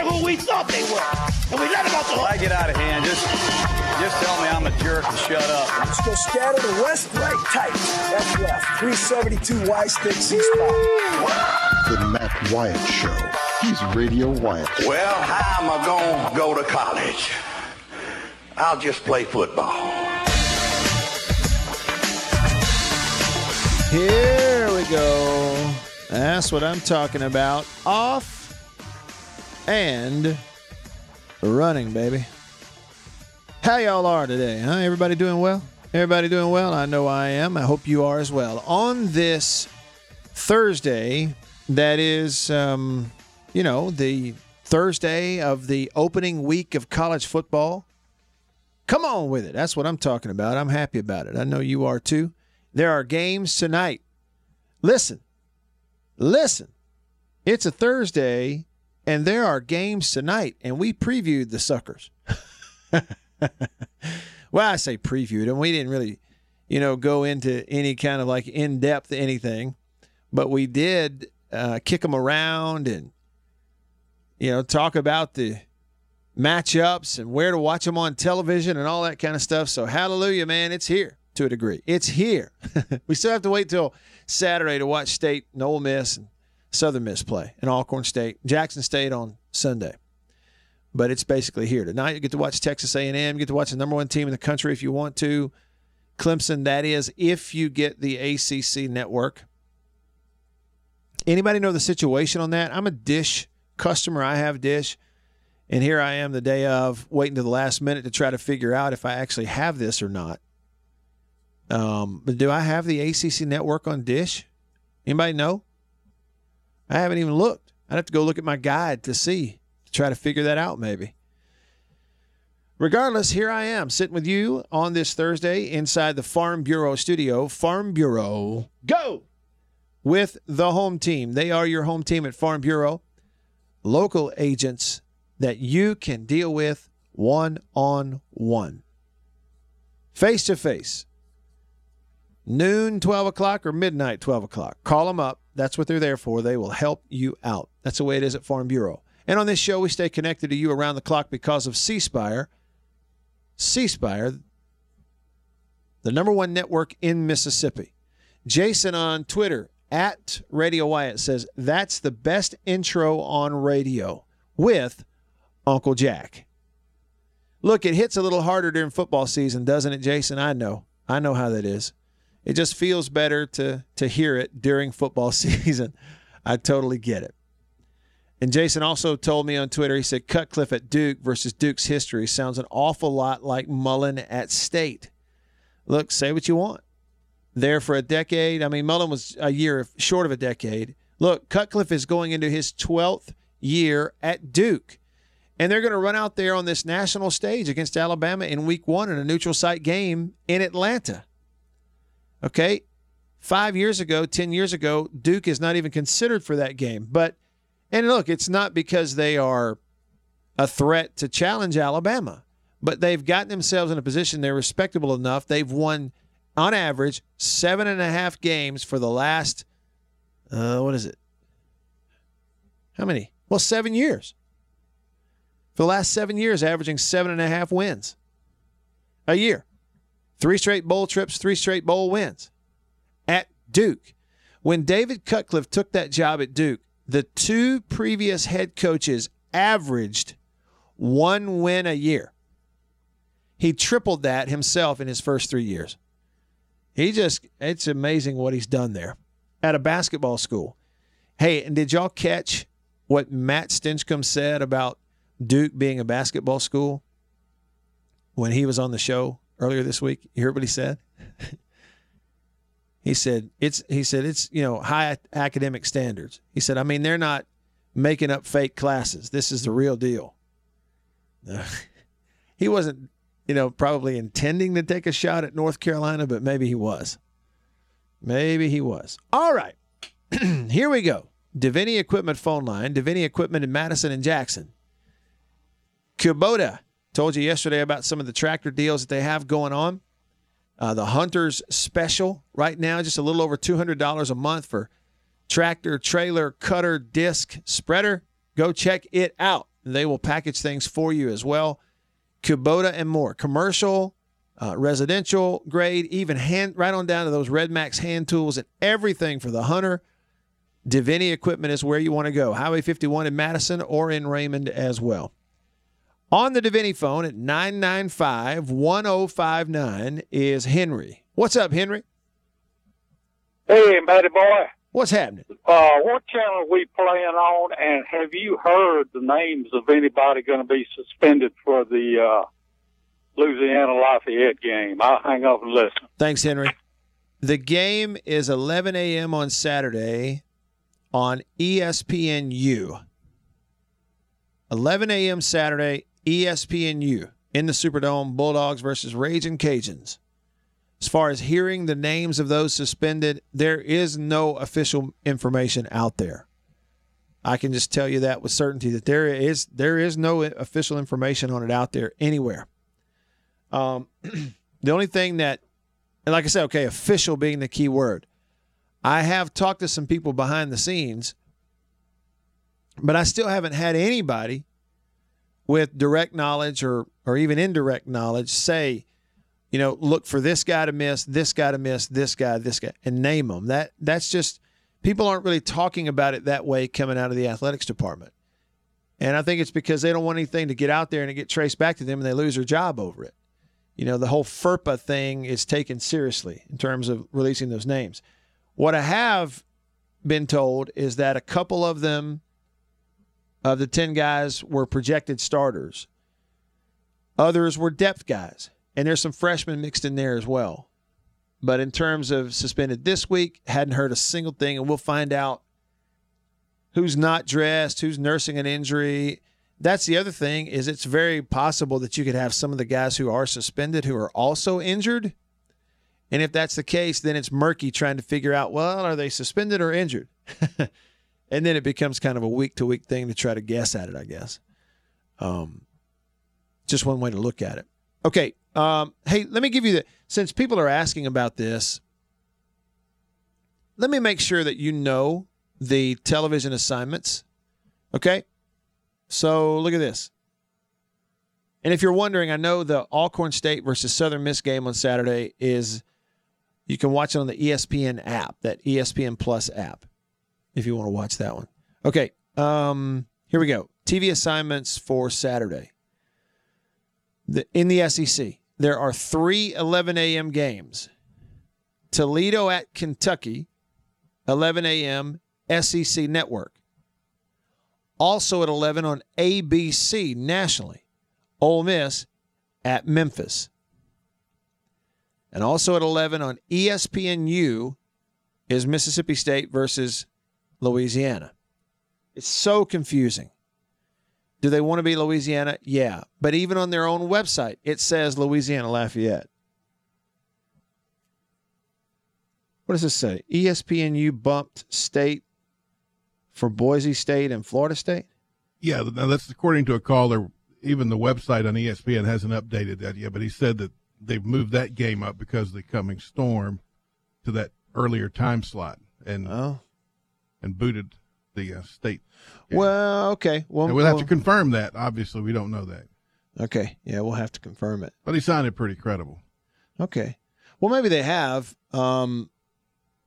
They are who we thought they were. And we let them off the hook. I get out of hand, just just tell me I'm a jerk and shut up. Let's go scatter the west, right, tight. That's left. 372 Y stick C spot. The Matt Wyatt Show. He's Radio Wyatt. Well, how am I going to go to college? I'll just play football. Here we go. That's what I'm talking about. Off and running, baby. How y'all are today, huh? Everybody doing well? Everybody doing well? I know I am. I hope you are as well. On this Thursday, that is, um, you know, the Thursday of the opening week of college football. Come on with it. That's what I'm talking about. I'm happy about it. I know you are too. There are games tonight. Listen, listen. It's a Thursday, and there are games tonight, and we previewed the suckers. well, I say previewed, and we didn't really, you know, go into any kind of like in depth anything, but we did uh, kick them around and, you know, talk about the matchups and where to watch them on television and all that kind of stuff. So, hallelujah, man, it's here to a degree. It's here. we still have to wait till Saturday to watch State and Ole Miss and Southern Miss play and Alcorn State, Jackson State on Sunday. But it's basically here tonight. You get to watch Texas A&M. You get to watch the number one team in the country if you want to. Clemson, that is, if you get the ACC network. Anybody know the situation on that? I'm a Dish customer. I have Dish. And here I am the day of, waiting to the last minute to try to figure out if I actually have this or not. Um, but do I have the ACC network on Dish? Anybody know? I haven't even looked. I'd have to go look at my guide to see, to try to figure that out maybe. Regardless, here I am sitting with you on this Thursday inside the Farm Bureau studio. Farm Bureau, go! With the home team. They are your home team at Farm Bureau. Local agents that you can deal with one on one, face to face noon, 12 o'clock, or midnight, 12 o'clock. Call them up. That's what they're there for. They will help you out. That's the way it is at Farm Bureau. And on this show, we stay connected to you around the clock because of C Spire. C Spire, the number one network in Mississippi. Jason on Twitter at Radio Wyatt says, That's the best intro on radio with Uncle Jack. Look, it hits a little harder during football season, doesn't it, Jason? I know. I know how that is it just feels better to to hear it during football season. I totally get it. And Jason also told me on Twitter, he said Cutcliffe at Duke versus Duke's history sounds an awful lot like Mullen at State. Look, say what you want. There for a decade. I mean, Mullen was a year short of a decade. Look, Cutcliffe is going into his 12th year at Duke. And they're going to run out there on this national stage against Alabama in week one in a neutral site game in Atlanta. Okay. Five years ago, 10 years ago, Duke is not even considered for that game. But, and look, it's not because they are a threat to challenge Alabama, but they've gotten themselves in a position they're respectable enough. They've won, on average, seven and a half games for the last, uh, what is it? How many? Well, seven years. For the last seven years, averaging seven and a half wins a year. Three straight bowl trips, three straight bowl wins at Duke. When David Cutcliffe took that job at Duke, the two previous head coaches averaged one win a year. He tripled that himself in his first three years. He just, it's amazing what he's done there at a basketball school. Hey, and did y'all catch what Matt Stinchcomb said about Duke being a basketball school when he was on the show earlier this week. You heard what he said? he said it's he said it's you know high academic standards. He said I mean they're not making up fake classes. This is the real deal. he wasn't, you know, probably intending to take a shot at North Carolina, but maybe he was. Maybe he was. All right. Here we go. Deviney Equipment phone line. Deviney Equipment in Madison and Jackson. Kubota told you yesterday about some of the tractor deals that they have going on. Uh, the Hunters special right now, just a little over $200 a month for tractor, trailer, cutter, disc, spreader. Go check it out. They will package things for you as well. Kubota and more. Commercial, uh, residential grade, even hand right on down to those RedMax hand tools and everything for the hunter. Deviney equipment is where you want to go. Highway 51 in Madison or in Raymond as well. On the Deviney phone at 995 1059 is Henry. What's up, Henry? Hey, Matty boy. What's happening? Uh, what channel are we playing on? And have you heard the names of anybody going to be suspended for the uh, Louisiana Lafayette game? I'll hang up and listen. Thanks, Henry. The game is 11 a.m. on Saturday on ESPNU. 11 a.m. Saturday, ESPNU in the Superdome, Bulldogs versus Raging Cajuns. As far as hearing the names of those suspended, there is no official information out there. I can just tell you that with certainty that there is there is no official information on it out there anywhere. Um, the only thing that, and like I said, okay, official being the key word. I have talked to some people behind the scenes, but I still haven't had anybody with direct knowledge or or even indirect knowledge say, you know, look for this guy to miss, this guy to miss, this guy, this guy, and name them. That that's just people aren't really talking about it that way coming out of the athletics department. And I think it's because they don't want anything to get out there and get traced back to them and they lose their job over it. You know, the whole FERPA thing is taken seriously in terms of releasing those names. What I have been told is that a couple of them, of the 10 guys, were projected starters. Others were depth guys. And there's some freshmen mixed in there as well. But in terms of suspended this week, hadn't heard a single thing. And we'll find out who's not dressed, who's nursing an injury. That's the other thing is it's very possible that you could have some of the guys who are suspended who are also injured. And if that's the case, then it's murky trying to figure out, well, are they suspended or injured? and then it becomes kind of a week to week thing to try to guess at it, I guess. Um, just one way to look at it. Okay. Um, hey, let me give you the since people are asking about this, let me make sure that you know the television assignments. Okay. So look at this. And if you're wondering, I know the Alcorn State versus Southern Miss game on Saturday is you can watch it on the ESPN app, that ESPN Plus app, if you want to watch that one. Okay. Um, here we go. TV assignments for Saturday. The, in the SEC, there are three 11 a.m. games. Toledo at Kentucky, 11 a.m. SEC Network. Also at 11 on ABC nationally, Ole Miss at Memphis. And also at 11 on ESPNU is Mississippi State versus Louisiana. It's so confusing. Do they want to be Louisiana? Yeah. But even on their own website, it says Louisiana Lafayette. What does this say? ESPNU bumped state for Boise State and Florida State? Yeah, now that's according to a caller. Even the website on ESPN hasn't updated that yet, but he said that they've moved that game up because of the coming storm to that earlier time slot and Oh. And booted the uh, state. Well, okay. Well, And we'll have well- to confirm that. Obviously, we don't know that, Okay. Yeah, we'll have to confirm it. but he sounded pretty credible. Okay. Well, maybe they have. Um,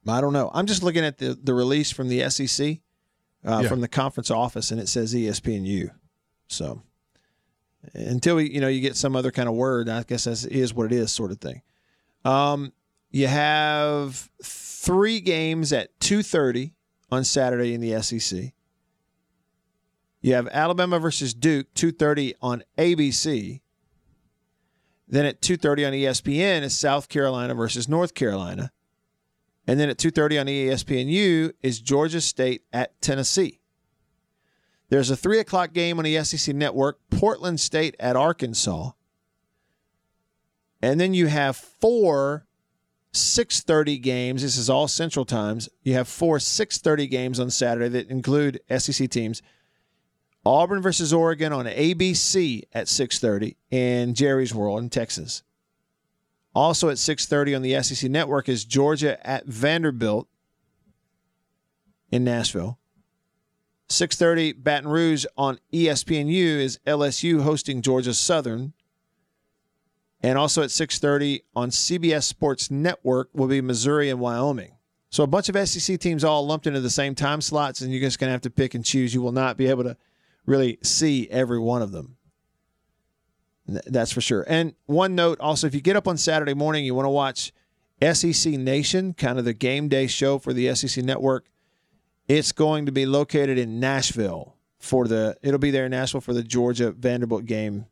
I don't know. I'm just looking at the, the release from the SEC, uh, Yeah. from the conference office, and it says ESPNU. So until we, you know, you get some other kind of word, I guess that is what it is, sort of thing. Um, you have three games at 2:30 on Saturday in the SEC. You have Alabama versus Duke, 2:30 on ABC. Then at 2:30 on ESPN is South Carolina versus North Carolina. And then at 2:30 on ESPNU is Georgia State at Tennessee. There's a three o'clock game on the SEC network, Portland State at Arkansas. And then you have four 6:30 games. This is all Central Times. You have four 6:30 games on Saturday that include SEC teams. Auburn versus Oregon on ABC at 6:30 in Jerry's World in Texas. Also at 6:30 on the SEC network is Georgia at Vanderbilt in Nashville. 6:30 Baton Rouge on ESPNU is LSU hosting Georgia Southern. And also at 6:30 on CBS Sports Network will be Missouri and Wyoming. So a bunch of SEC teams all lumped into the same time slots and you're just going to have to pick and choose. You will not be able to really see every one of them. That's for sure. And one note also, if you get up on Saturday morning, you want to watch SEC Nation, kind of the game day show for the SEC network. It's going to be located in Nashville for the. It'll be there in Nashville for the Georgia Vanderbilt game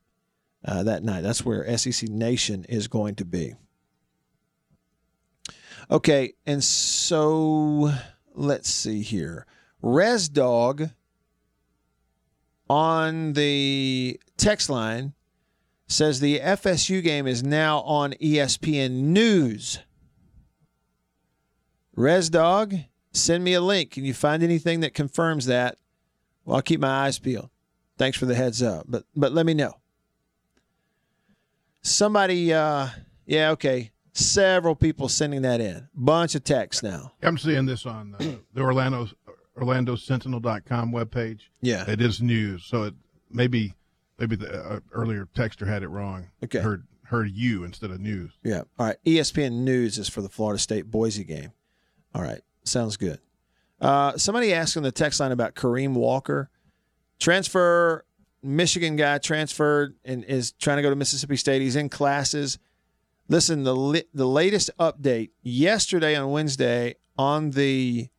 uh, that night. That's where SEC Nation is going to be. Okay, and so let's see here. Res Dog on the text line says the FSU game is now on ESPN News. Res Dog, send me a link. Can you find anything that confirms that? Well, I'll keep my eyes peeled. Thanks for the heads up, but but let me know. Somebody, uh, yeah, okay. Several people sending that in. Bunch of texts now. I'm seeing this on uh, the Orlando OrlandoSentinel.com webpage. Yeah. it is news, so it maybe maybe the uh, earlier texter had it wrong. Okay. heard heard you instead of news. Yeah. All right. ESPN News is for the Florida State Boise game. All right. Sounds good. Uh, somebody asked on the text line about Kareem Walker. Transfer, Michigan guy transferred and is trying to go to Mississippi State. He's in classes. Listen, the li- the latest update yesterday on Wednesday on the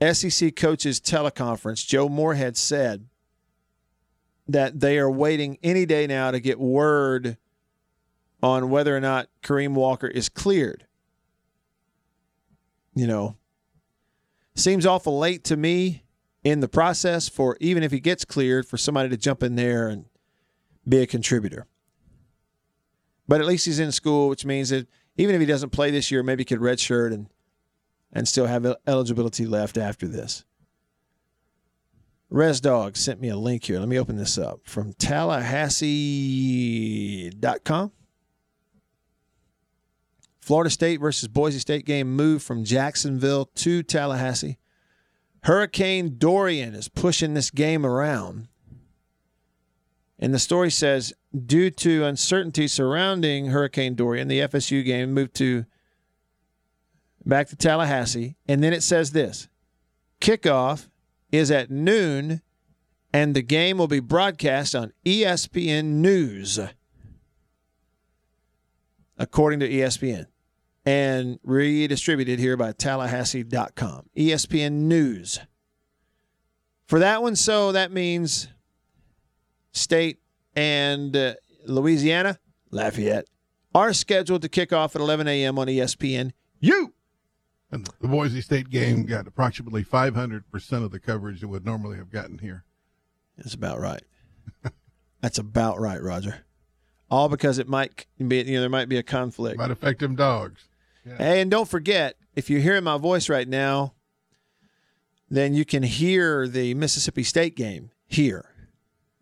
SEC coaches teleconference, Joe Moorhead said that they are waiting any day now to get word on whether or not Kareem Walker is cleared. You know, seems awful late to me in the process for even if he gets cleared for somebody to jump in there and be a contributor. But at least he's in school, which means that even if he doesn't play this year, maybe he could redshirt and and still have eligibility left after this. Res Dog sent me a link here. Let me open this up from Tallahassee.com. Florida State versus Boise State game moved from Jacksonville to Tallahassee. Hurricane Dorian is pushing this game around. And the story says due to uncertainty surrounding Hurricane Dorian, the FSU game moved to back to Tallahassee. And then it says this kickoff is at noon, and the game will be broadcast on ESPN News, according to ESPN, and redistributed here by Tallahassee.com. ESPN News. For that one, so that means State and uh, Louisiana, Lafayette, are scheduled to kick off at 11 a.m. on ESPN. You! And the Boise State game got approximately 500 percent of the coverage it would normally have gotten here. That's about right. That's about right, Roger. All because it might be, you know, there might be a conflict. Might affect them dogs. Hey, and don't forget, if you're hearing my voice right now, then you can hear the Mississippi State game here,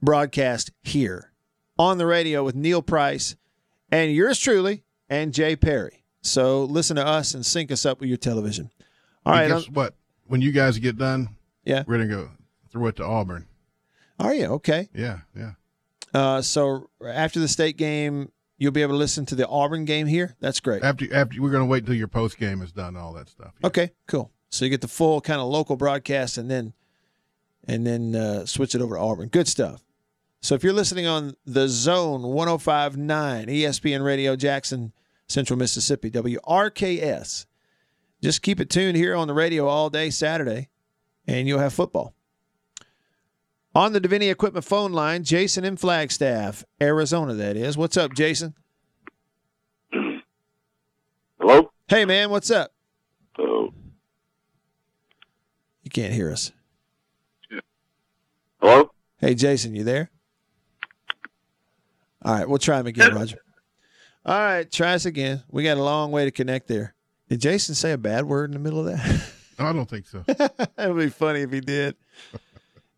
broadcast here on the radio with Neil Price and yours truly and Jay Perry. So listen to us and sync us up with your television. All And right. guess what? When you guys get done, Yeah. we're gonna go throw it to Auburn. Are you? Okay. Yeah, yeah. Uh, so after the state game, you'll be able to listen to the Auburn game here. That's great. After after we're gonna wait until your post game is done, all that stuff. Okay, cool. So you get the full kind of local broadcast and then and then uh, switch it over to Auburn. Good stuff. So if you're listening on the Zone 1059 ESPN Radio Jackson, Central Mississippi, WRKS, just keep it tuned here on the radio all day Saturday and you'll have football. On the Deviney Equipment phone line, Jason in Flagstaff, Arizona, that is. What's up, Jason? Hello? Hey, man, what's up? Oh, You can't hear us. Hello? Hey, Jason, you there? All right, we'll try him again, Roger. All right, try us again. We got a long way to connect there. Did Jason say a bad word in the middle of that? No, I don't think so. it would be funny if he did.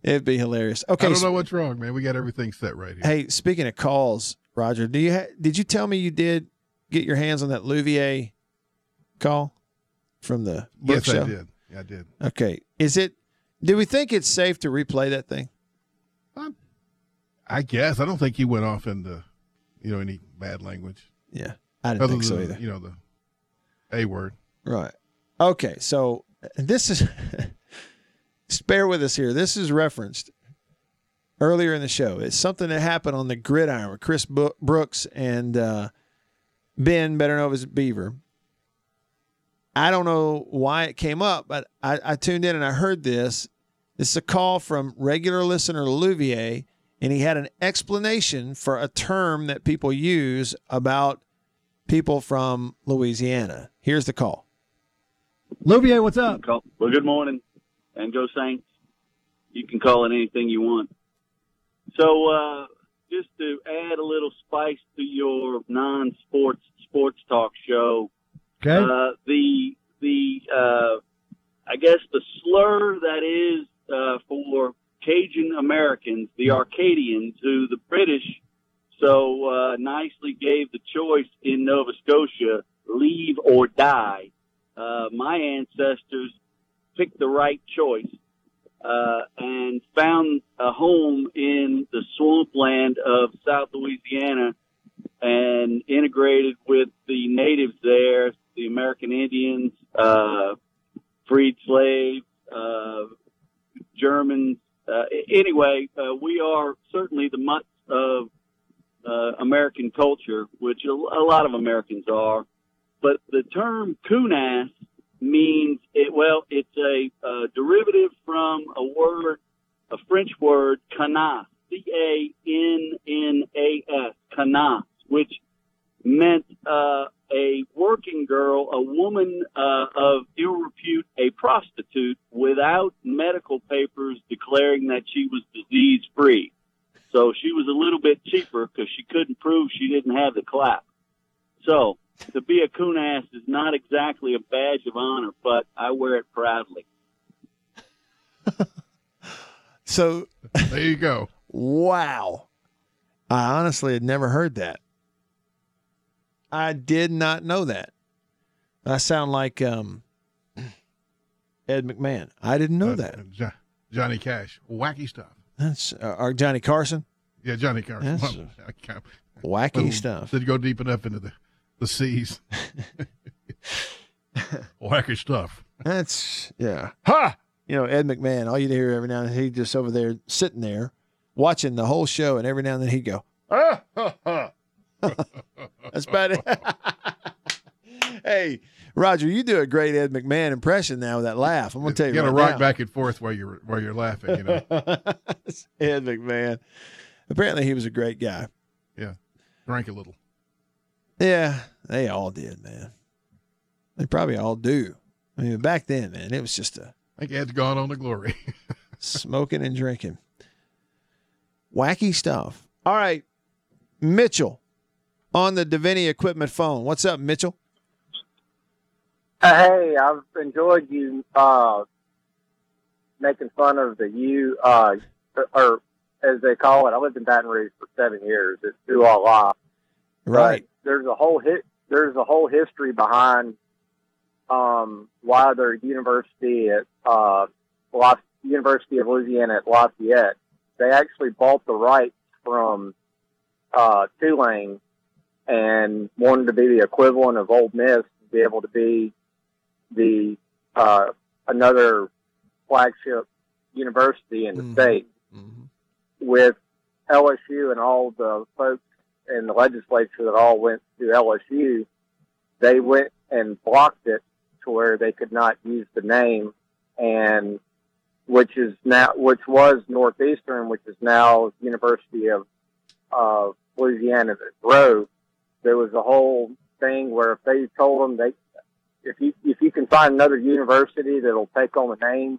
It'd be hilarious. Okay, I don't so- know what's wrong, man. We got everything set right here. Hey, speaking of calls, Roger, do you ha- did you tell me you did get your hands on that Louvier call from the yes, show? I did. Yeah, I did. Okay, is it? Do we think it's safe to replay that thing? Um, I guess I don't think he went off into, you know, any bad language. Yeah, I didn't Other think so either. You know the a word. Right. Okay, so this is. just bear with us here. This is referenced earlier in the show. It's something that happened on the gridiron with Chris Brooks and uh, Ben, better known as Beaver. I don't know why it came up, but I, I tuned in and I heard this. This is a call from regular listener Louvier, and he had an explanation for a term that people use about people from Louisiana. Here's the call. Louvier, what's up? Well, good morning, and go Saints. You can call it anything you want. So, uh, just to add a little spice to your non-sports sports talk show, Okay. uh, the the uh, I guess the slur that is uh, for Cajun Americans, the Arcadians, who the British so uh, nicely gave the choice in Nova Scotia: leave or die. Uh, my ancestors picked the right choice uh, and found a home in the swampland of South Louisiana and integrated with the natives there, the American Indians, uh, freed slaves, uh, Germans. Uh, anyway, uh, we are certainly the mutts of uh, American culture, which a, lot of Americans are. But the term kunas means it. Well, it's a uh, derivative from a word, a French word, canas, c a n n a s, canas, which meant uh, a working girl, a woman uh, of ill repute, a prostitute without medical papers declaring that she was disease free. So she was a little bit cheaper because she couldn't prove she didn't have the clap. So to be a coon ass is not exactly a badge of honor, but I wear it proudly. So there you go. Wow. I honestly had never heard that. I did not know that. I sound like um, Ed McMahon. I didn't know Uh, that. Jo- Johnny Cash, wacky stuff. That's uh, our Johnny Carson. Yeah, Johnny Carson. That's Well, wacky well, stuff. Did you go deep enough into the the seas. wacky stuff. That's yeah. Ha! You know, Ed McMahon, all you'd hear every now and then, he just over there sitting there watching the whole show, and every now and then he'd go, ah, ha, ha. That's about it. hey, Roger, you do a great Ed McMahon impression now with that laugh. I'm gonna tell you, You got to right rock now. back and forth while you're while you're laughing. You know. Ed McMahon. Apparently, he was a great guy. yeah, drank a little. Yeah, they all did, man. They probably all do. I mean, back then, man, it was just a I think Ed's gone on to glory. smoking and drinking. Wacky stuff. All right, Mitchell on the Deviney equipment phone. What's up, Mitchell? Hey, I've enjoyed you uh, making fun of the U, uh, or as they call it. I lived in Baton Rouge for seven years. It's through all life. Right. But there's a whole hit. There's a whole history behind um, why their university at uh, La- University of Louisiana at Lafayette. They actually bought the rights from uh, Tulane and wanted to be the equivalent of Ole Miss to be able to be the uh, another flagship university in the state with LSU and all the folks in the legislature that all went to LSU, they went and blocked it to where they could not use the name and which is now which was Northeastern, which is now University of of Louisiana Grove. There was a whole thing where if they told them they if you if you can find another university that'll take on the name,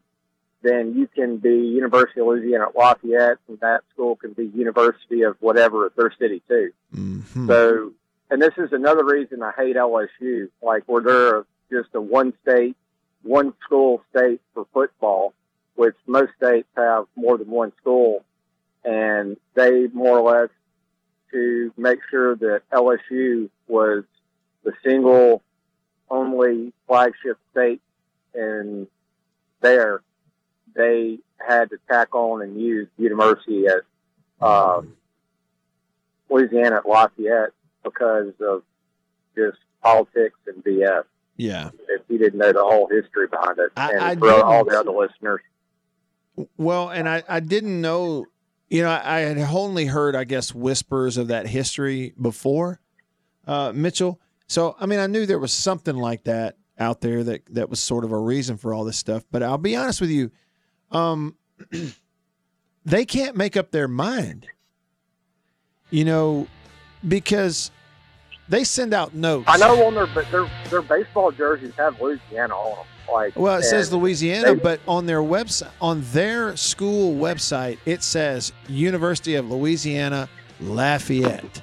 then you can be University of Louisiana at Lafayette, and that school can be University of whatever at their city too. Mm-hmm. So, and this is another reason I hate LSU. Like, where they're just a one state, one school state for football, which most states have more than one school, and they more or less to make sure that LSU was the single only flagship state in there, they had to tack on and use University at um, Louisiana at Lafayette because of just politics and BS. Yeah. If you didn't know the whole history behind it, I- and I for all the other listeners, Well, and I, I didn't know, you know, I had only heard, I guess, whispers of that history before, uh, Mitchell. So, I mean, I knew there was something like that out there that, that was sort of a reason for all this stuff. But I'll be honest with you, um, they can't make up their mind, you know, because they send out notes. I know on their but their their baseball jerseys have Louisiana on them. Like, Well, it says Louisiana, they- but on their website, on their school website, it says University of Louisiana Lafayette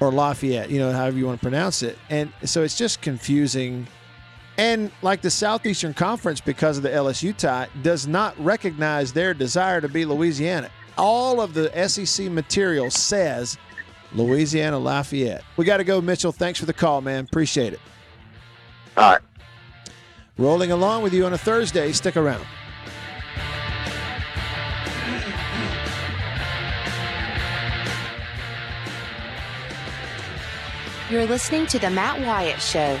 or Lafayette, you know, however you want to pronounce it. And so it's just confusing. And like the Southeastern Conference, because of the LSU tie, does not recognize their desire to be Louisiana. All of the SEC material says Louisiana Lafayette. We got to go, Mitchell. Thanks for the call, man. Appreciate it. All right. Rolling along with you on a Thursday. Stick around. You're listening to The Matt Wyatt Show.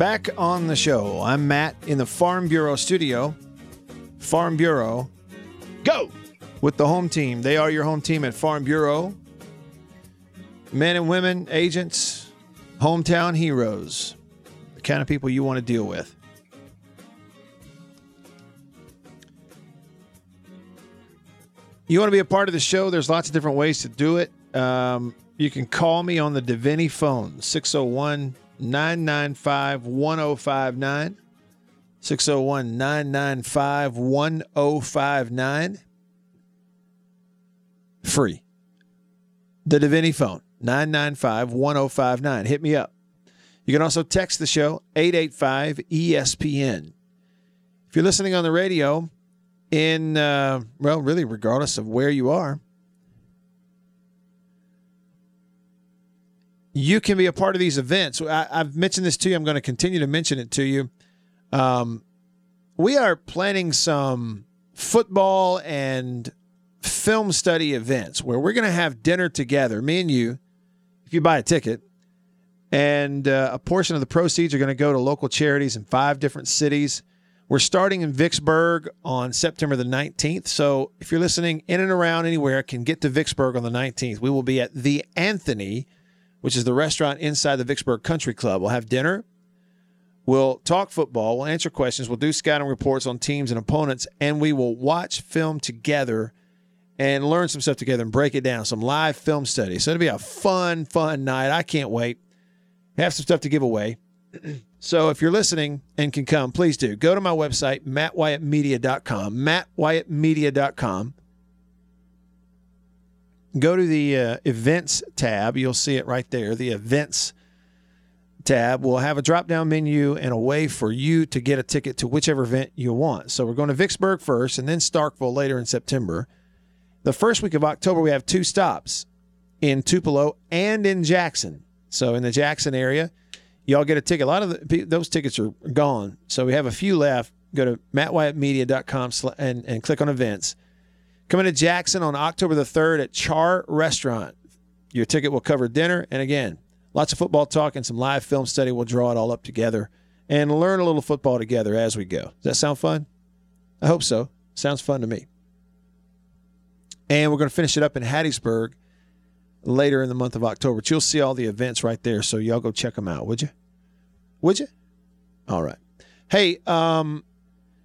Back on the show, I'm Matt in the Farm Bureau studio. Farm Bureau, go with the home team. They are your home team at Farm Bureau. Men and women, agents, hometown heroes, the kind of people you want to deal with. You want to be a part of the show? There's lots of different ways to do it. Um, you can call me on the Deviney phone, 601 995 1059. 601 995 1059. Free. The Deviney phone, 995 1059. Hit me up. You can also text the show, 885 ESPN. If you're listening on the radio, in, uh, well, really, regardless of where you are, you can be a part of these events. I, I've mentioned this to you. I'm going to continue to mention it to you. Um, we are planning some football and film study events where we're going to have dinner together, me and you, if you buy a ticket. And uh, a portion of the proceeds are going to go to local charities in five different cities. We're starting in Vicksburg on September the 19th. So if you're listening in and around anywhere, can get to Vicksburg on the 19th. We will be at the Anthony, which is the restaurant inside the Vicksburg Country Club. We'll have dinner. We'll talk football. We'll answer questions. We'll do scouting reports on teams and opponents, and we will watch film together and learn some stuff together and break it down. Some live film study. So it'll be a fun, fun night. I can't wait. Have some stuff to give away. So if you're listening and can come, please do. Go to my website, mattwyattmedia.com, mattwyattmedia.com. Go to the uh, events tab. You'll see it right there. The events tab will have a drop down menu and a way for you to get a ticket to whichever event you want. So we're going to Vicksburg first and then Starkville later in September. The first week of October, we have two stops in Tupelo and in Jackson. So in the Jackson area, y'all get a ticket. A lot of the, those tickets are gone. So we have a few left. Go to mattwyattmedia.com and, and click on events. Coming to Jackson on October the 3rd at Char Restaurant. Your ticket will cover dinner. And again, lots of football talk and some live film study. We'll draw it all up together and learn a little football together as we go. Does that sound fun? I hope so. Sounds fun to me. And we're going to finish it up in Hattiesburg later in the month of October. But you'll see all the events right there. So y'all go check them out, would you? Would you? All right. Hey, um,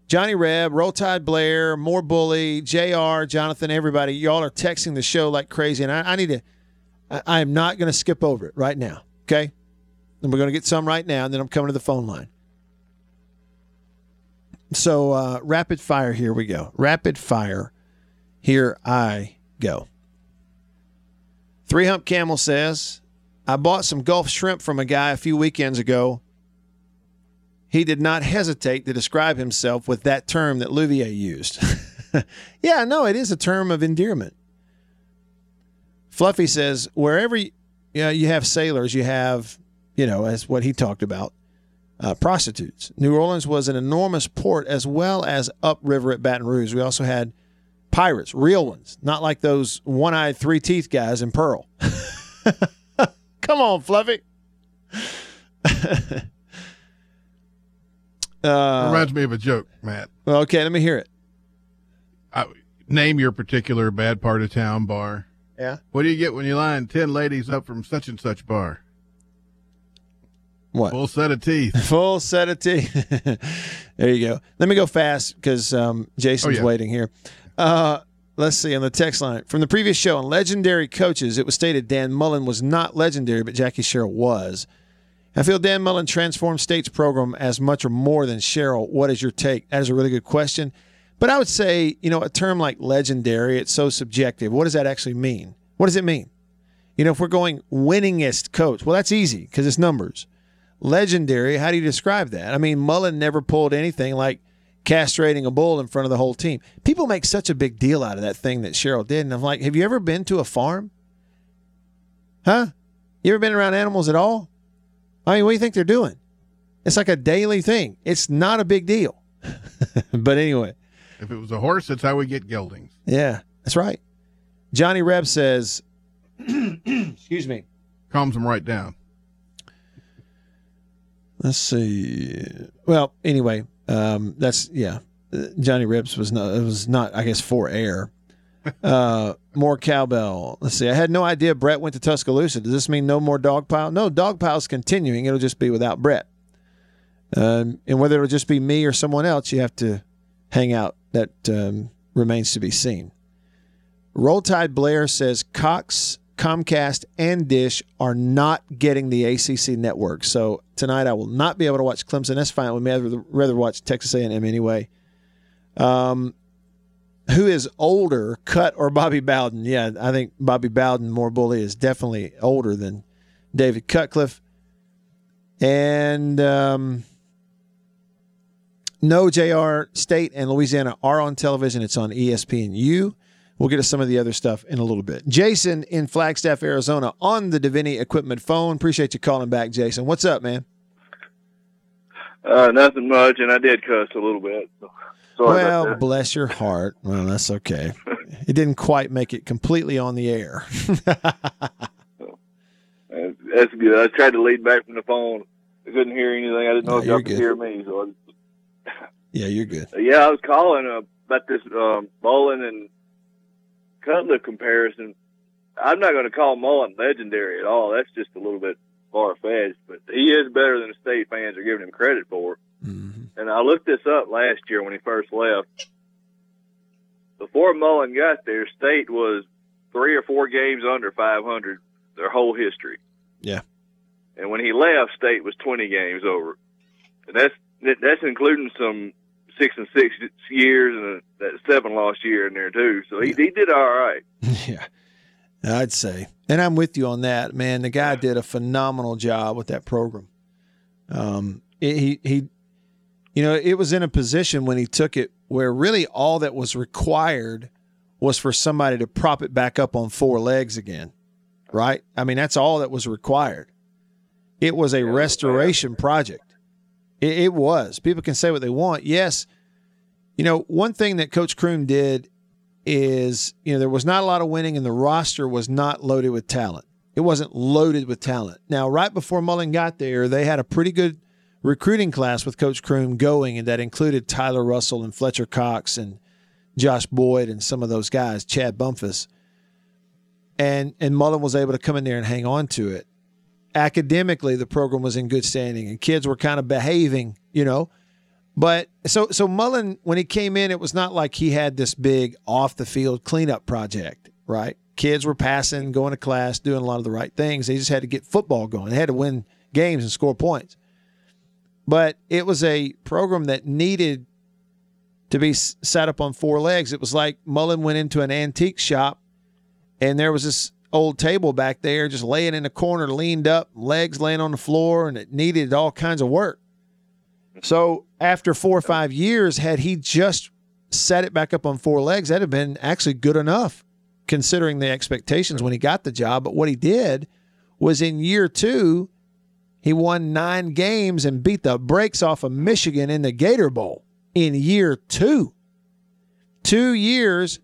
Johnny Reb, Roll Tide Blair, More Bully, JR, Jonathan, everybody, y'all are texting the show like crazy. And I, I need to, I, I am not going to skip over it right now. Okay. And we're going to get some right now. And then I'm coming to the phone line. So, uh, rapid fire, here we go. Rapid fire, here I go. Three Hump Camel says, I bought some Gulf shrimp from a guy a few weekends ago. He did not hesitate to describe himself with that term that Louvier used. yeah, no, it is a term of endearment. Fluffy says, wherever you, you, know, you have sailors, you have, you know, as what he talked about, uh, prostitutes. New Orleans was an enormous port as well as upriver at Baton Rouge. We also had pirates, real ones, not like those one eyed, three teeth guys in Pearl. Come on, Fluffy. uh, Reminds me of a joke, Matt. Okay, let me hear it. I, name your particular bad part of town bar. Yeah. What do you get when you line 10 ladies up from such and such bar? What? Full set of teeth. Full set of teeth. there you go. Let me go fast because um, Jason's Oh, yeah. waiting here. Uh, let's see on the text line from the previous show on legendary coaches. It was stated Dan Mullen was not legendary, but Jackie Sherrill was. I feel Dan Mullen transformed State's program as much or more than Sherrill. What is your take? That is a really good question. But I would say, you know, a term like legendary, it's so subjective. What does that actually mean? What does it mean? You know, if we're going winningest coach, well, that's easy because it's numbers. Legendary, how do you describe that? I mean, Mullen never pulled anything like castrating a bull in front of the whole team. People make such a big deal out of that thing that Sherrill did. And I'm like, have you ever been to a farm? Huh? You ever been around animals at all? I mean, what do you think they're doing? It's like a daily thing. It's not a big deal. but anyway, If it was a horse, that's how we get geldings. yeah, that's right. Johnny Reb says, excuse me. Calms them right down. Let's see. Well, anyway, um, that's yeah. Uh, Johnny Rips was not. It was not. I guess for air. Uh, more cowbell. Let's see. I had no idea Brett went to Tuscaloosa. Does this mean no more dog pile? No, dog pile's continuing. It'll just be without Brett. Um, and whether it'll just be me or someone else, you have to hang out. That um, remains to be seen. Roll Tide Blair says Cox, Comcast, and Dish are not getting the ACC network. So tonight I will not be able to watch Clemson. That's fine. We may rather, rather watch Texas A&M anyway. Um, who is older, Cut or Bobby Bowden? Yeah, I think Bobby Bowden, more bully, is definitely older than David Cutcliffe. And um, no, JR State and Louisiana are on television. It's on ESPNU. We'll get to some of the other stuff in a little bit. Jason in Flagstaff, Arizona, on the Deviney Equipment phone. Appreciate you calling back, Jason. What's up, man? Uh, nothing much, and I did cuss a little bit. So sorry well, bless your heart. Well, that's okay. it didn't quite make it completely on the air. That's good. I tried to lead back from the phone. I couldn't hear anything. I didn't know No, if y'all could good. hear me. So yeah, you're good. Yeah, I was calling uh, about this um, Mullen and Cutler comparison. I'm not going to call Mullen legendary at all. That's just a little bit far fetched, but he is better than the state fans are giving him credit for. And I looked this up last year when he first left. Before Mullen got there, State was three or four games under 500 their whole history. Yeah. And when he left, State was 20 games over. And that's that's including some six and six years and a, that seven loss year in there too. So he, he did all right. yeah, I'd say, and I'm with you on that, man. The guy did a phenomenal job with that program. Um, he he, you know, it was in a position when he took it where really all that was required was for somebody to prop it back up on four legs again, right? I mean, that's all that was required. It was a restoration project. It, it was. People can say what they want. Yes, you know, one thing that Coach Croom did is, you know, there was not a lot of winning and the roster was not loaded with talent. It wasn't loaded with talent. Now, right before Mullen got there, they had a pretty good recruiting class with Coach Croom going, and that included Tyler Russell and Fletcher Cox and Josh Boyd and some of those guys, Chad Bumphis. And and Mullen was able to come in there and hang on to it. Academically, the program was in good standing and kids were kind of behaving, you know. But so so Mullen, when he came in, it was not like he had this big off the field cleanup project, right? Kids were passing, going to class, doing a lot of the right things. They just had to get football going. They had to win games and score points. But it was a program that needed to be set up on four legs. It was like Mullen went into an antique shop and there was this old table back there just laying in the corner, leaned up, legs laying on the floor, and it needed all kinds of work. So after four or five years, had he just set it back up on four legs, that'd have been actually good enough considering the expectations when he got the job. But what he did was in year two, he won nine games and beat the brakes off of Michigan in the Gator Bowl in year two. Two years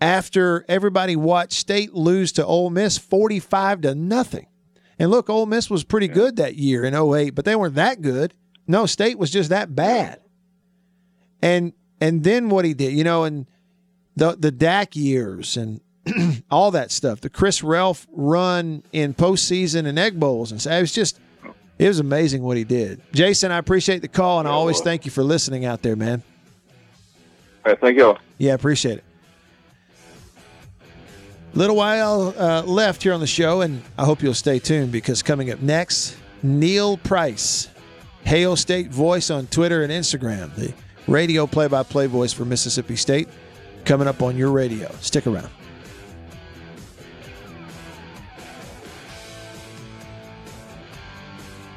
after everybody watched State lose to Ole Miss 45 to nothing. And look, Ole Miss was pretty good that year in 08, but they weren't that good. No, State was just that bad. And and then what he did, you know, and the the Dak years and all that stuff, the Chris Relf run in postseason and egg bowls, and so it was just it was amazing what he did. Jason, I appreciate the call, and I always thank you for listening out there, man. All right, thank you. Yeah, appreciate it. Little while uh, left here on the show, and I hope you'll stay tuned because coming up next, Neil Price, Hail State voice on Twitter and Instagram, the radio play-by-play voice for Mississippi State, coming up on your radio. Stick around.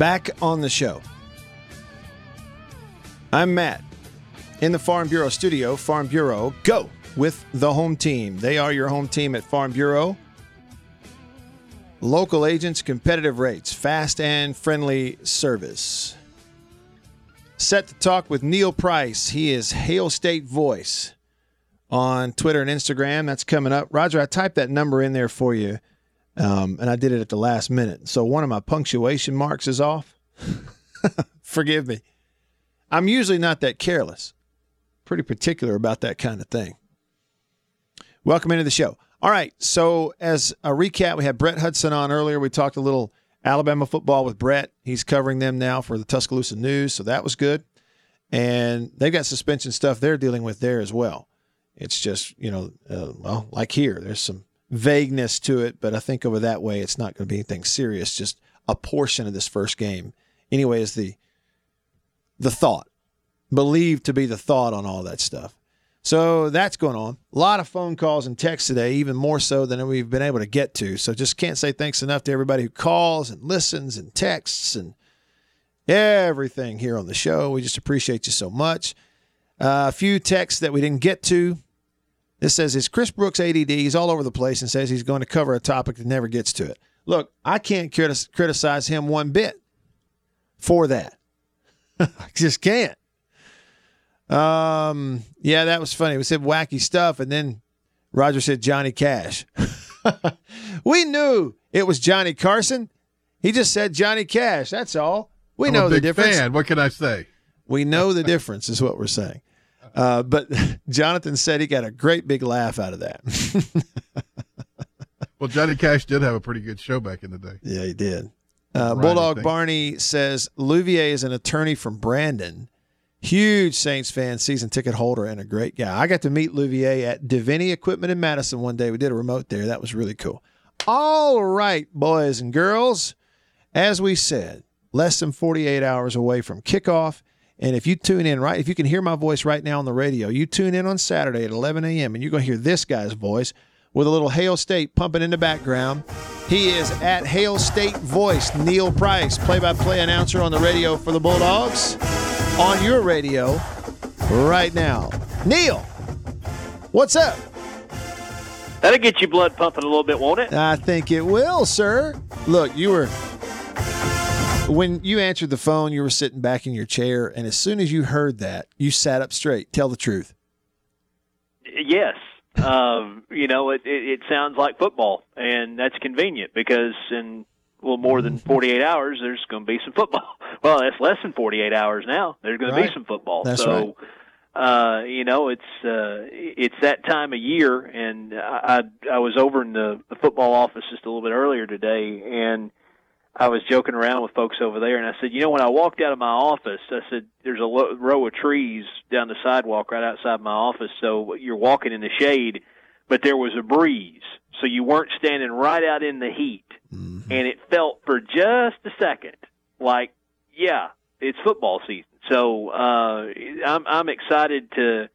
Back on the show. I'm Matt in the Farm Bureau studio. Farm Bureau, go with the home team. They are your home team at Farm Bureau. Local agents, competitive rates, fast and friendly service. Set to talk with Neil Price. He is Hail State Voice on Twitter and Instagram. That's coming up. Roger, I typed that number in there for you, um, and I did it at the last minute. So one of my punctuation marks is off. Forgive me. I'm usually not that careless. Pretty particular about that kind of thing. Welcome into the show. All right. So, as a recap, we had Brett Hudson on earlier. We talked a little Alabama football with Brett. He's covering them now for the Tuscaloosa News. So, that was good. And they've got suspension stuff they're dealing with there as well. It's just, you know, uh, well, like here, there's some vagueness to it, but I think over that way, it's not going to be anything serious, just a portion of this first game. Anyway, is the the thought, believed to be the thought on all that stuff. So that's going on. A lot of phone calls and texts today, even more so than we've been able to get to. So just can't say thanks enough to everybody who calls and listens and texts and everything here on the show. We just appreciate you so much. Uh, a few texts that we didn't get to. This says, Is Chris Brooks ADD? He's all over the place and says he's going to cover a topic that never gets to it. Look, I can't criticize him one bit for that. I just can't. Um, yeah, that was funny. We said wacky stuff, and then Roger said Johnny Cash. we knew it was Johnny Carson. He just said Johnny Cash. That's all. We I'm know the difference. Fan. What can I say? We know the difference, is what we're saying. Uh, but Jonathan said he got a great big laugh out of that. Well, Johnny Cash did have a pretty good show back in the day. Yeah, he did. Uh, Right, Bulldog. Barney says Louvier is an attorney from Brandon. Huge Saints fan, season ticket holder, and a great guy. I got to meet Louvier at Deviney Equipment in Madison one day. We did a remote there. That was really cool. All right, boys and girls. As we said, less than 48 hours away from kickoff. And if you tune in right, if you can hear my voice right now on the radio, you tune in on Saturday at 11 a.m. and you're going to hear this guy's voice with a little Hail State pumping in the background. He is at Hail State Voice, Neil Price, play by play announcer on the radio for the Bulldogs. On your radio, right now. Neil, what's up? That'll get your blood pumping a little bit, won't it? I think it will, sir. Look, you were when you answered the phone, you were sitting back in your chair, and as soon as you heard that, you sat up straight. Tell the truth. Yes. Um, you know, it, it, it sounds like football, and that's convenient because in well more than 48 hours, there's going to be some football. Well, that's less than 48 hours now. There's going Right. to be some football. That's so, uh, you know, it's uh, it's that time of year, and I I, I was over in the, the football office just a little bit earlier today, and I was joking around with folks over there, and I said, you know, when I walked out of my office, I said, there's a lo- row of trees down the sidewalk right outside my office, so you're walking in the shade, but there was a breeze, so you weren't standing right out in the heat, and it felt for just a second like, yeah, it's football season. So uh, I'm I'm excited to.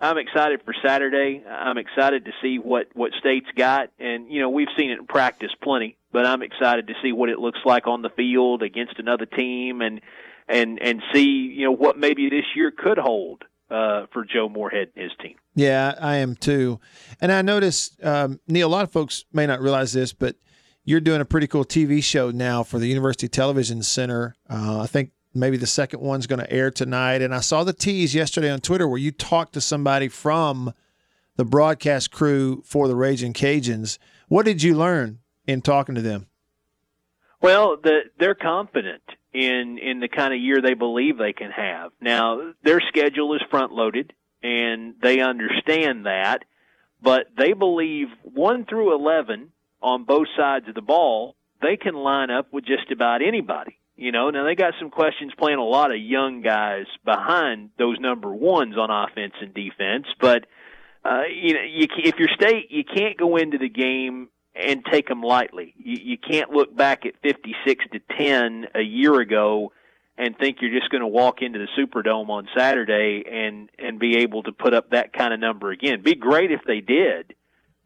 I'm excited for Saturday. I'm excited to see what what state's got, and you know we've seen it in practice plenty, but I'm excited to see what it looks like on the field against another team, and and and see you know what maybe this year could hold uh, for Joe Moorhead and his team. Yeah, I am too. And I noticed, um, Neil, a lot of folks may not realize this, but you're doing a pretty cool TV show now for the University Television Center. Uh, I think maybe the second one's going to air tonight. And I saw the tease yesterday on Twitter where you talked to somebody from the broadcast crew for the Raging Cajuns. What did you learn in talking to them? Well, the, they're confident in in the kind of year they believe they can have. Now, their schedule is front loaded, and they understand that, but they believe one through eleven on both sides of the ball, they can line up with just about anybody. You know, now they got some questions playing a lot of young guys behind those number ones on offense and defense, but uh, you know, you, if you're state, you can't go into the game and take them lightly. You, you can't look back at 56 to 10 a year ago and think you're just going to walk into the Superdome on Saturday and and be able to put up that kind of number again. Be great if they did,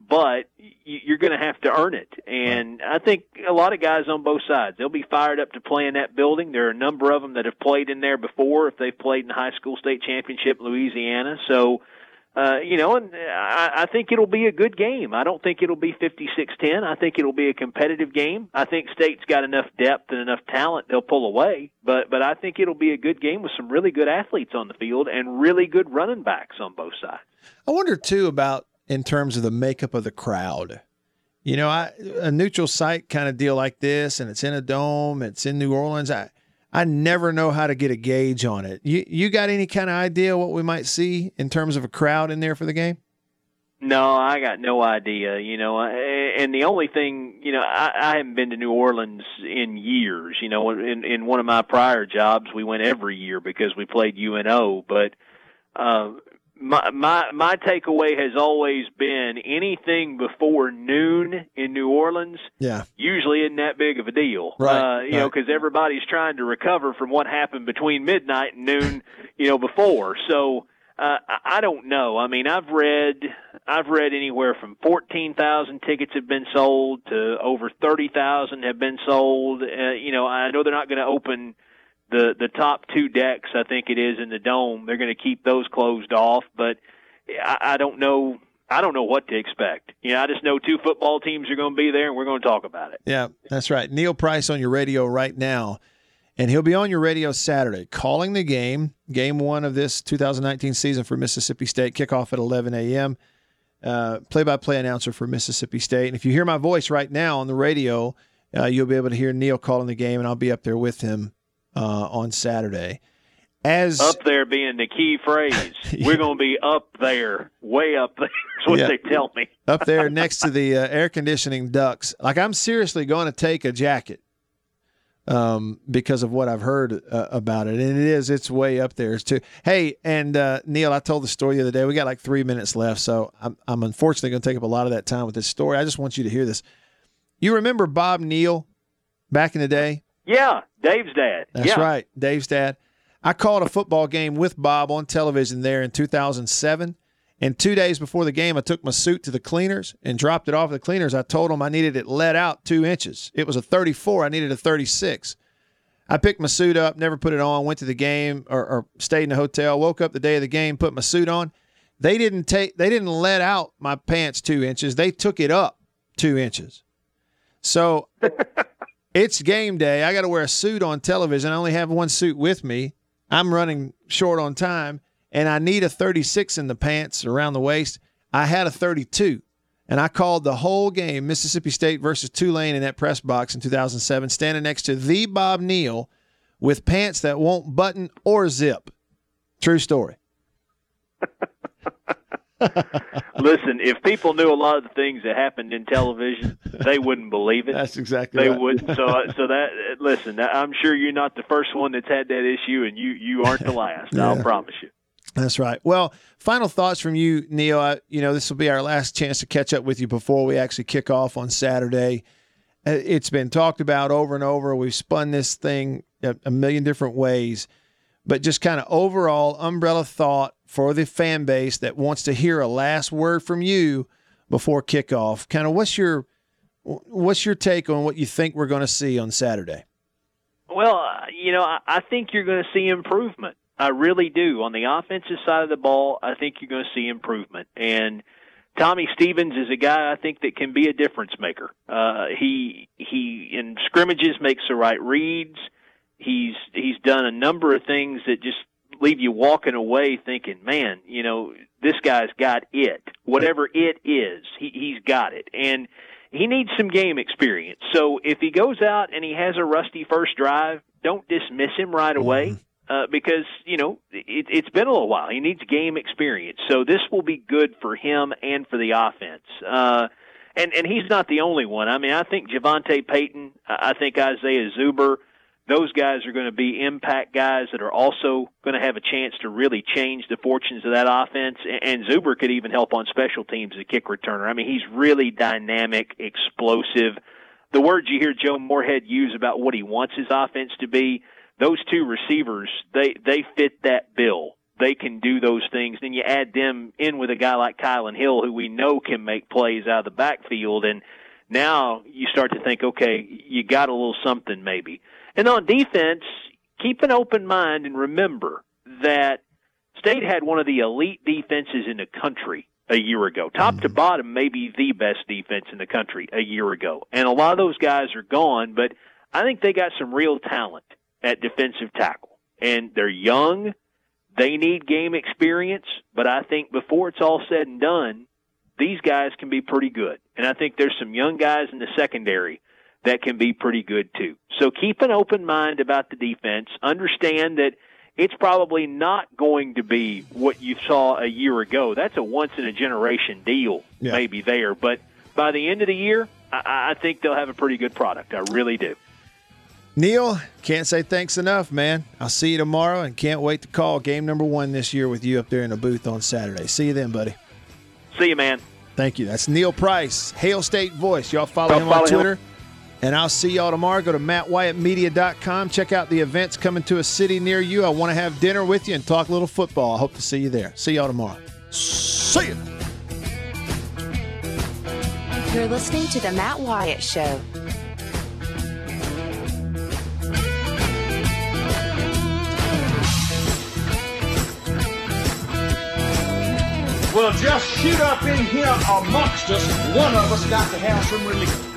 but you- you're going to have to earn it. And I think a lot of guys on both sides, they'll be fired up to play in that building. There are a number of them that have played in there before if they've played in high school state championship Louisiana. So, uh, you know, and I, I think it'll be a good game. I don't think it'll be 56-10. I think it'll be a competitive game. I think State's got enough depth and enough talent they'll pull away. But but I think it'll be a good game with some really good athletes on the field and really good running backs on both sides. I wonder too about in terms of the makeup of the crowd. You know, I, a neutral site kind of deal like this, and it's in a dome, it's in New Orleans. I I never know how to get a gauge on it. You you got any kind of idea what we might see in terms of a crowd in there for the game? No, I got no idea. You know, and the only thing, you know, I, I haven't been to New Orleans in years. You know, in in one of my prior jobs, we went every year because we played UNO. But uh, my my my takeaway has always been anything before noon in New Orleans Yeah. usually isn't that big of a deal. Right, Uh, you know, because everybody's trying to recover from what happened between midnight and noon, you know, before. So uh, I I don't know. I mean, I've read I've read anywhere from fourteen thousand tickets have been sold to over thirty thousand have been sold. Uh, you know, I know they're not going to open the the top two decks. I think it is in the dome. They're going to keep those closed off, but I, I don't know. I don't know what to expect. You know, I just know two football teams are going to be there, and we're going to talk about it. Yeah, that's right. Neil Price on your radio right now, and he'll be on your radio Saturday calling the game, game one of this 2019 season for Mississippi State, kickoff at 11 a.m. Uh, play-by-play announcer for Mississippi State. And if you hear my voice right now on the radio, uh, you'll be able to hear Neil calling the game, and I'll be up there with him uh, on Saturday. As Up there being the key phrase. We're going to be up there, way up there, is what Yeah. they tell me. up there next to the uh, air conditioning ducts. Like I'm seriously going to take a jacket um, because of what I've heard uh, about it, and it is it's way up there too. Hey, and uh, Neil, I told the story the other day. We got like three minutes left, so I'm I'm unfortunately going to take up a lot of that time with this story. I just want you to hear this. You remember Bob Neal back in the day? Yeah, Dave's dad. That's yeah. right, Dave's dad. I called a football game with Bob on television there in 2007. And two days before the game, I took my suit to the cleaners and dropped it off at the cleaners. I told them I needed it let out two inches. It was a 34. I needed a 36. I picked my suit up, never put it on, went to the game or, or stayed in the hotel, woke up the day of the game, put my suit on. They didn't take they didn't let out my pants two inches. They took it up two inches. So it's game day. I got to wear a suit on television. I only have one suit with me. I'm running short on time, and I need a 36 in the pants around the waist. I had a 32, and I called the whole game, Mississippi State versus Tulane, in that press box in 2007, standing next to the Bob Neal with pants that won't button or zip. True story. Listen, if people knew a lot of the things that happened in television, they wouldn't believe it. That's exactly they right. wouldn't. So, so that listen, I'm sure you're not the first one that's had that issue, and you you aren't the last. I'll promise you. That's right. Well, final thoughts from you, Neil. I, you know, this will be our last chance to catch up with you before we actually kick off on Saturday. Uh, It's been talked about over and over. We've spun this thing a, a million different ways, but just kind of overall umbrella thought for the fan base that wants to hear a last word from you before kickoff. Kind of what's your what's your take on what you think we're going to see on Saturday? Well, uh, you know, I, think you're going to see improvement. I really do. On the offensive side of the ball, I think you're going to see improvement. And Tommy Stevens is a guy I think that can be a difference maker. Uh, he he in scrimmages makes the right reads. He's he's done a number of things that just leave you walking away thinking, man, you know, this guy's got it. Whatever it is, he, he's got it. And he needs some game experience. So if he goes out and he has a rusty first drive, don't dismiss him right away. Uh, because you know it, it's been a little while. He needs game experience, so this will be good for him and for the offense. Uh, and and he's not the only one. I mean, I think JaVonta Payton, I I think Isaiah Zuber, those guys are going to be impact guys that are also going to have a chance to really change the fortunes of that offense. And, Zuber could even help on special teams as a kick returner. I mean, he's really dynamic, explosive. The words you hear Joe Moorhead use about what he wants his offense to be, those two receivers, they they fit that bill. They can do those things. Then you add them in with a guy like Kylan Hill, who we know can make plays out of the backfield, and now you start to think, okay, you got a little something maybe. And on defense, keep an open mind and remember that State had one of the elite defenses in the country a year ago. Top to mm-hmm. bottom, maybe the best defense in the country a year ago. And a lot of those guys are gone, but I think they got some real talent at defensive tackle. And they're young. They need game experience, but I think before it's all said and done, these guys can be pretty good. And I think there's some young guys in the secondary that can be pretty good too. So keep an open mind about the defense. Understand that it's probably not going to be what you saw a year ago. That's a once in a generation deal, Yeah. maybe there. But by the end of the year, I, I think they'll have a pretty good product. I really do. Neil, can't say thanks enough, man. I'll see you tomorrow and can't wait to call game number one this year with you up there in the booth on Saturday. See you then, buddy. See you, man. Thank you. That's Neil Price, Hail State Voice. Y'all follow him follow on him. Twitter. And I'll see y'all tomorrow. Go to mattwyattmedia.com. Check out the events coming to a city near you. I want to have dinner with you and talk a little football. I hope to see you there. See y'all tomorrow. See you. You're listening to The Matt Wyatt Show. Well, just shoot up in here amongst us. One of us got to have some relief.